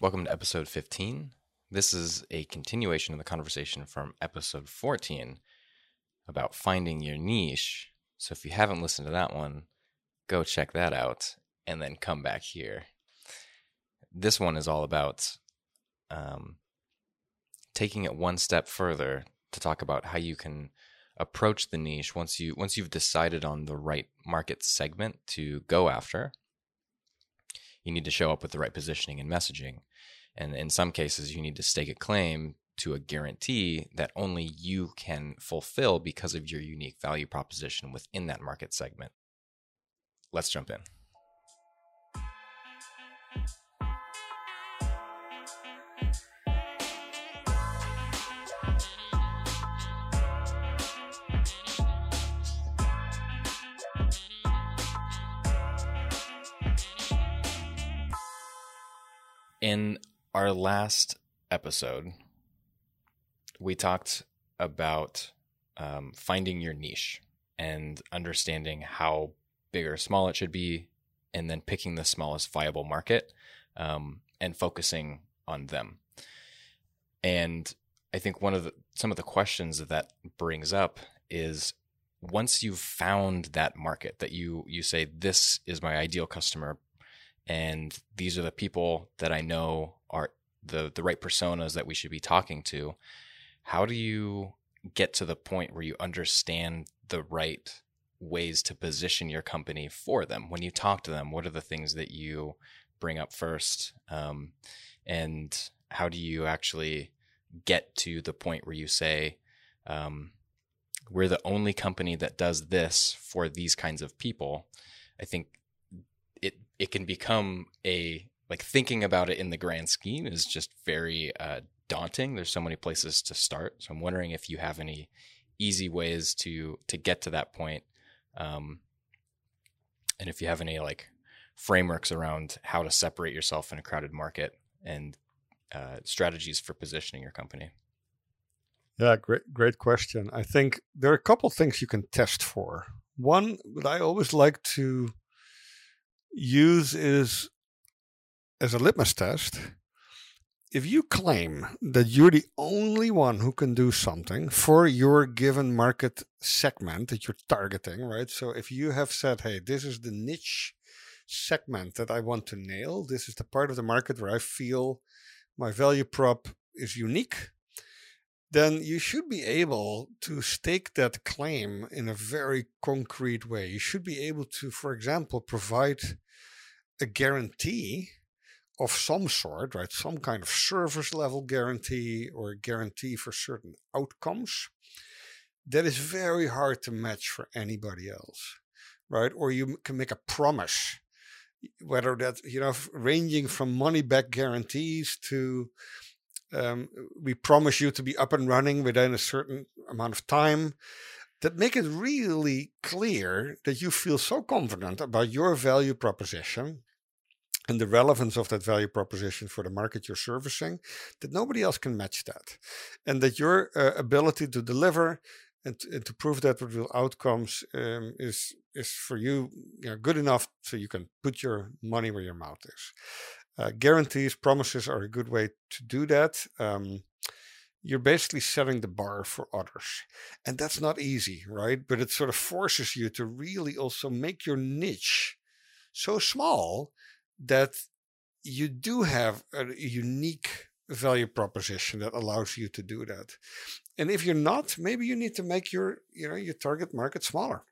Welcome to episode 15. This is a continuation of the conversation from episode 14 about finding your niche. So if you haven't listened to that one, go check that out and then come back here. This one is all about um, taking it one step further to talk about how you can approach the niche once you once you've decided on the right market segment to go after you need to show up with the right positioning and messaging. And in some cases, you need to stake a claim to a guarantee that only you can fulfill because of your unique value proposition within that market segment. Let's jump in. In our last episode, we talked about um, finding your niche and understanding how big or small it should be, and then picking the smallest viable market um, and focusing on them. And I think one of the some of the questions that, that brings up is once you've found that market that you you say this is my ideal customer and these are the people that I know are the the right personas that we should be talking to. How do you get to the point where you understand the right ways to position your company for them when you talk to them? What are the things that you bring up first, um, and how do you actually get to the point where you say, um, "We're the only company that does this for these kinds of people"? I think it can become a like thinking about it in the grand scheme is just very uh, daunting. There's so many places to start. So I'm wondering if you have any easy ways to to get to that point, um, and if you have any like frameworks around how to separate yourself in a crowded market and uh, strategies for positioning your company. Yeah, great, great question. I think there are a couple things you can test for. One that I always like to use is as a litmus test if you claim that you're the only one who can do something for your given market segment that you're targeting, right? So if you have said, hey, this is the niche segment that I want to nail, this is the part of the market where I feel my value prop is unique, then you should be able to stake that claim in a very concrete way. You should be able to, for example, provide a guarantee of some sort, right? Some kind of service level guarantee or guarantee for certain outcomes that is very hard to match for anybody else, right? Or you can make a promise, whether that, you know, ranging from money back guarantees to um, we promise you to be up and running within a certain amount of time that make it really clear that you feel so confident about your value proposition and the relevance of that value proposition for the market you're servicing that nobody else can match that. And that your uh, ability to deliver and, and, to prove that with real outcomes um, is is for you, you know, good enough so you can put your money where your mouth is uh, guarantees, promises are a good way to do that. Um, you're basically setting the bar for others. And that's not easy, right? But it sort of forces you to really also make your niche so small that you do have a unique value proposition that allows you to do that. And if you're not, maybe you need to make your, you know, your target market smaller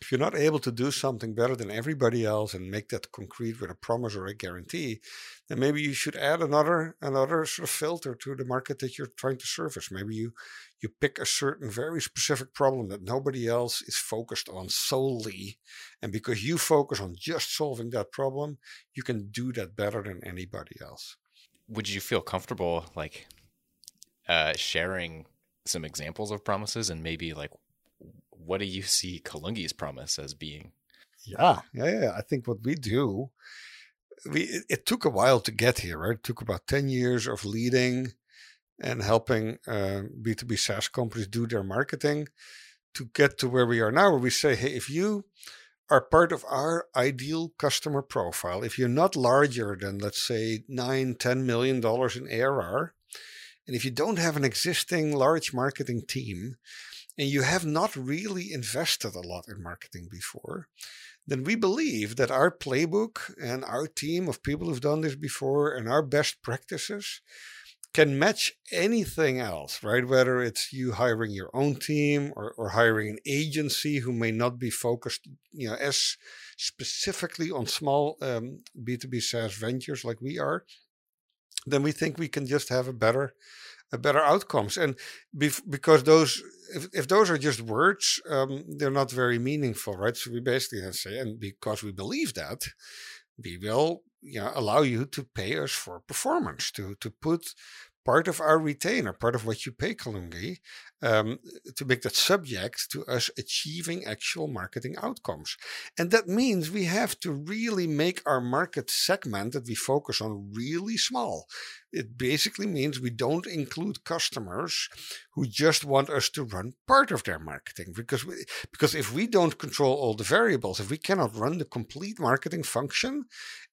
if you're not able to do something better than everybody else and make that concrete with a promise or a guarantee, then maybe you should add another another sort of filter to the market that you're trying to service. Maybe you you pick a certain very specific problem that nobody else is focused on solely, and because you focus on just solving that problem, you can do that better than anybody else. Would you feel comfortable like uh, sharing some examples of promises and maybe like what do you see Kalungi's promise as being? Yeah, yeah, yeah. I think what we do, we it, it, took a while to get here, right? It took about ten years of leading and helping uh, B two B SaaS companies do their marketing to get to where we are now, where we say, hey, if you are part of our ideal customer profile, if you're not larger than, let's say, nine, ten million dollars in ARR, and if you don't have an existing large marketing team, and you have not really invested a lot in marketing before, then we believe that our playbook and our team of people who've done this before and our best practices can match anything else, right? Whether it's you hiring your own team or, or hiring an agency who may not be focused, you know, as specifically on small um, B2B SaaS ventures like we are, then we think we can just have a better a better outcomes. And bef- because those, if, if those are just words, um, they're not very meaningful, right? So we basically have to say, and because we believe that, we will you know, allow you to pay us for performance, to to put part of our retainer, part of what you pay Kalungi, um, to make that subject to us achieving actual marketing outcomes. And that means we have to really make our market segment that we focus on really small. It basically means we don't include customers who just want us to run part of their marketing because we, because if we don't control all the variables, if we cannot run the complete marketing function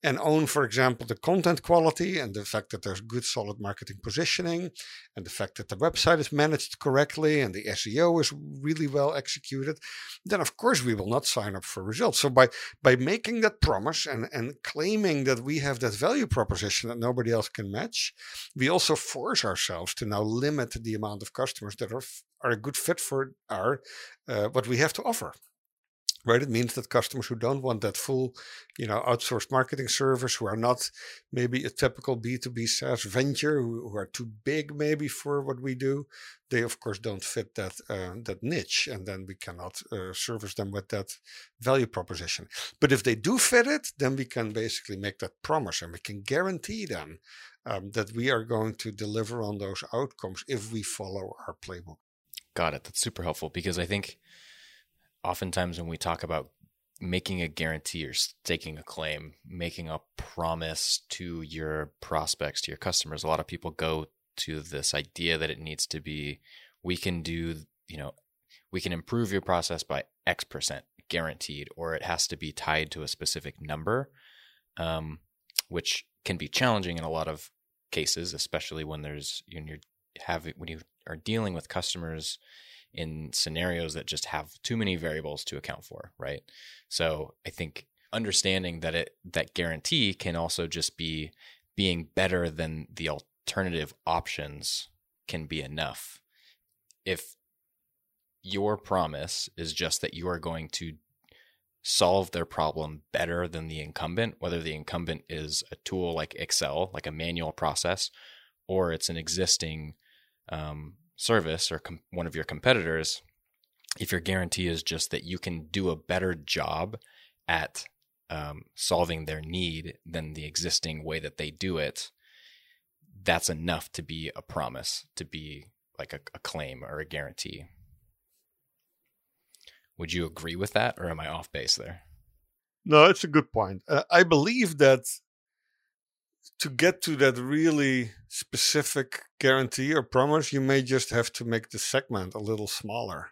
and own, for example, the content quality and the fact that there's good solid marketing positioning and the fact that the website is managed correctly and the SEO is really well executed, then of course we will not sign up for results. So by by making that promise and, and claiming that we have that value proposition that nobody else can match, we also force ourselves to now limit the amount of customers that are are a good fit for our uh, what we have to offer right? It means that customers who don't want that full, you know, outsourced marketing service, who are not maybe a typical B2B SaaS venture, who, who are too big maybe for what we do, they of course don't fit that uh, that niche, and then we cannot uh, service them with that value proposition. But if they do fit it, then we can basically make that promise, and we can guarantee them um, that we are going to deliver on those outcomes if we follow our playbook. Got it. That's super helpful because I think oftentimes when we talk about making a guarantee or staking a claim, making a promise to your prospects, to your customers, a lot of people go to this idea that it needs to be, we can do, you know, we can improve your process by X percent guaranteed, or it has to be tied to a specific number, um, which can be challenging in a lot of cases, especially when there's when you're having when you are dealing with customers in scenarios that just have too many variables to account for, right? So I think understanding that it that guarantee can also just be being better than the alternative options can be enough. If your promise is just that you are going to solve their problem better than the incumbent, whether the incumbent is a tool like Excel, like a manual process, or it's an existing um, service or com- one of your competitors, if your guarantee is just that you can do a better job at um, solving their need than the existing way that they do it, that's enough to be a promise, to be like a, a claim or a guarantee. Would you agree with that, or am I off base there? No, it's a good point. Uh, I believe that to get to that really specific guarantee or promise, you may just have to make the segment a little smaller.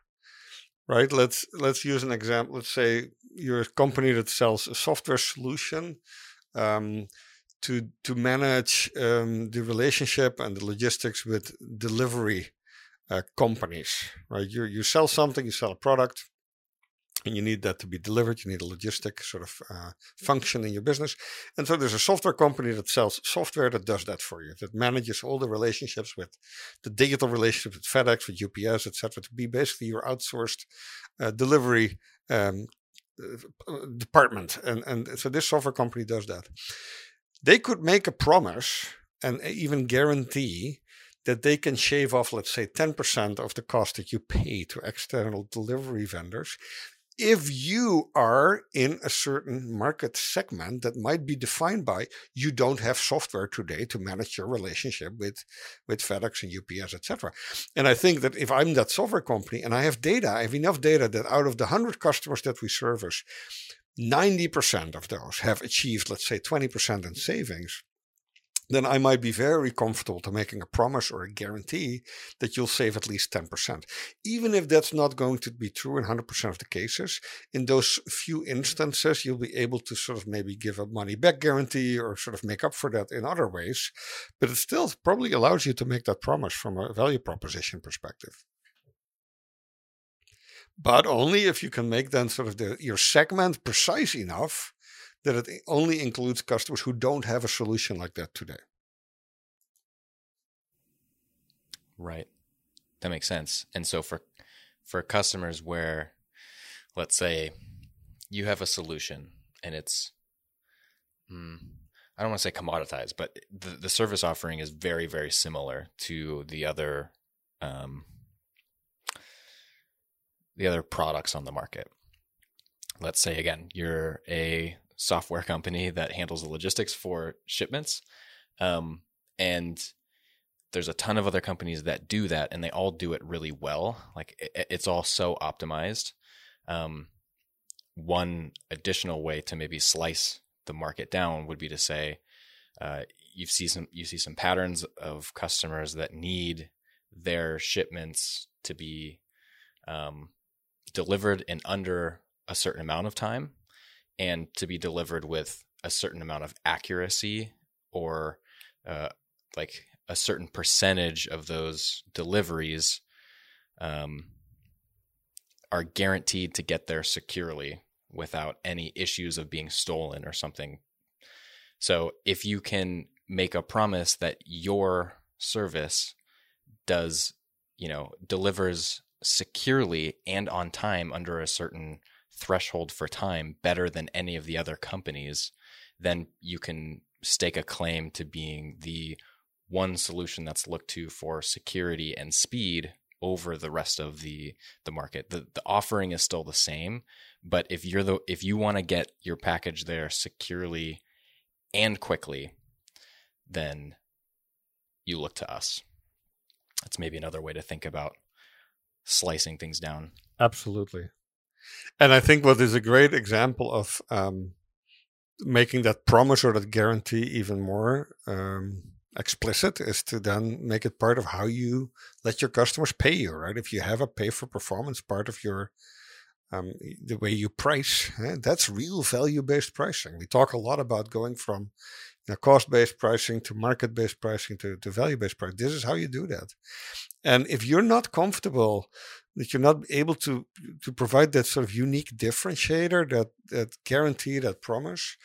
Right? Let's let's use an example. Let's say you're a company that sells a software solution um, to to manage um, the relationship and the logistics with delivery uh, companies. Right? You you sell something, you sell a product, and you need that to be delivered. You need a logistic sort of uh, function in your business. And so there's a software company that sells software that does that for you, that manages all the relationships with the digital relationships with FedEx, with UPS, etc., to be basically your outsourced uh, delivery um, uh, department. And, and so this software company does that. They could make a promise and even guarantee that they can shave off, let's say, 10% of the cost that you pay to external delivery vendors if you are in a certain market segment that might be defined by you don't have software today to manage your relationship with with FedEx and UPS, etc. And I think that if I'm that software company and I have data, I have enough data that out of the hundred customers that we service, 90% of those have achieved, let's say, 20% in savings then I might be very comfortable to making a promise or a guarantee that you'll save at least 10%. Even if that's not going to be true in 100% of the cases, in those few instances, you'll be able to sort of maybe give a money back guarantee or sort of make up for that in other ways. But it still probably allows you to make that promise from a value proposition perspective. But only if you can make then sort of the, your segment precise enough that it only includes customers who don't have a solution like that today. Right. That makes sense. And so for for customers where let's say you have a solution and it's hmm, I don't want to say commoditized, but the, the service offering is very, very similar to the other um, the other products on the market. Let's say again, you're a software company that handles the logistics for shipments. Um, and there's a ton of other companies that do that and they all do it really well. Like it, it's all so optimized. Um, one additional way to maybe slice the market down would be to say, uh, you see some you see some patterns of customers that need their shipments to be um, delivered in under a certain amount of time and to be delivered with a certain amount of accuracy or uh, like a certain percentage of those deliveries um, are guaranteed to get there securely without any issues of being stolen or something. So if you can make a promise that your service does, you know, delivers securely and on time under a certain threshold for time better than any of the other companies, then you can stake a claim to being the one solution that's looked to for security and speed over the rest of the the market. The the offering is still the same, but if you're the if you want to get your package there securely and quickly, then you look to us. That's maybe another way to think about slicing things down. Absolutely. And I think what is a great example of um, making that promise or that guarantee even more um, explicit is to then make it part of how you let your customers pay you, right? If you have a pay for performance part of your um, the way you price, eh, that's real value based pricing. We talk a lot about going from you know, cost based pricing to market based pricing to, to value based pricing. This is how you do that. And if you're not comfortable that you're not able to to provide that sort of unique differentiator, that that guarantee, that promise,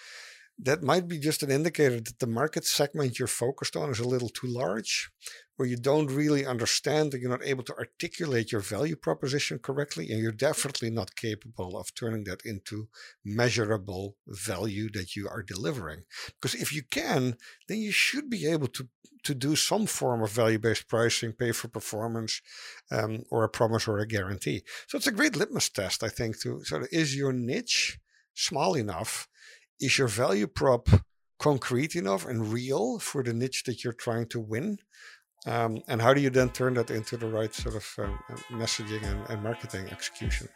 that might be just an indicator that the market segment you're focused on is a little too large, where you don't really understand and you're not able to articulate your value proposition correctly, and you're definitely not capable of turning that into measurable value that you are delivering. Because if you can, then you should be able to to do some form of value-based pricing, pay for performance, um, or a promise or a guarantee. So it's a great litmus test, I think. To sort of is your niche small enough is your value prop concrete enough and real for the niche that you're trying to win? Um, and how do you then turn that into the right sort of um, messaging and, and marketing execution?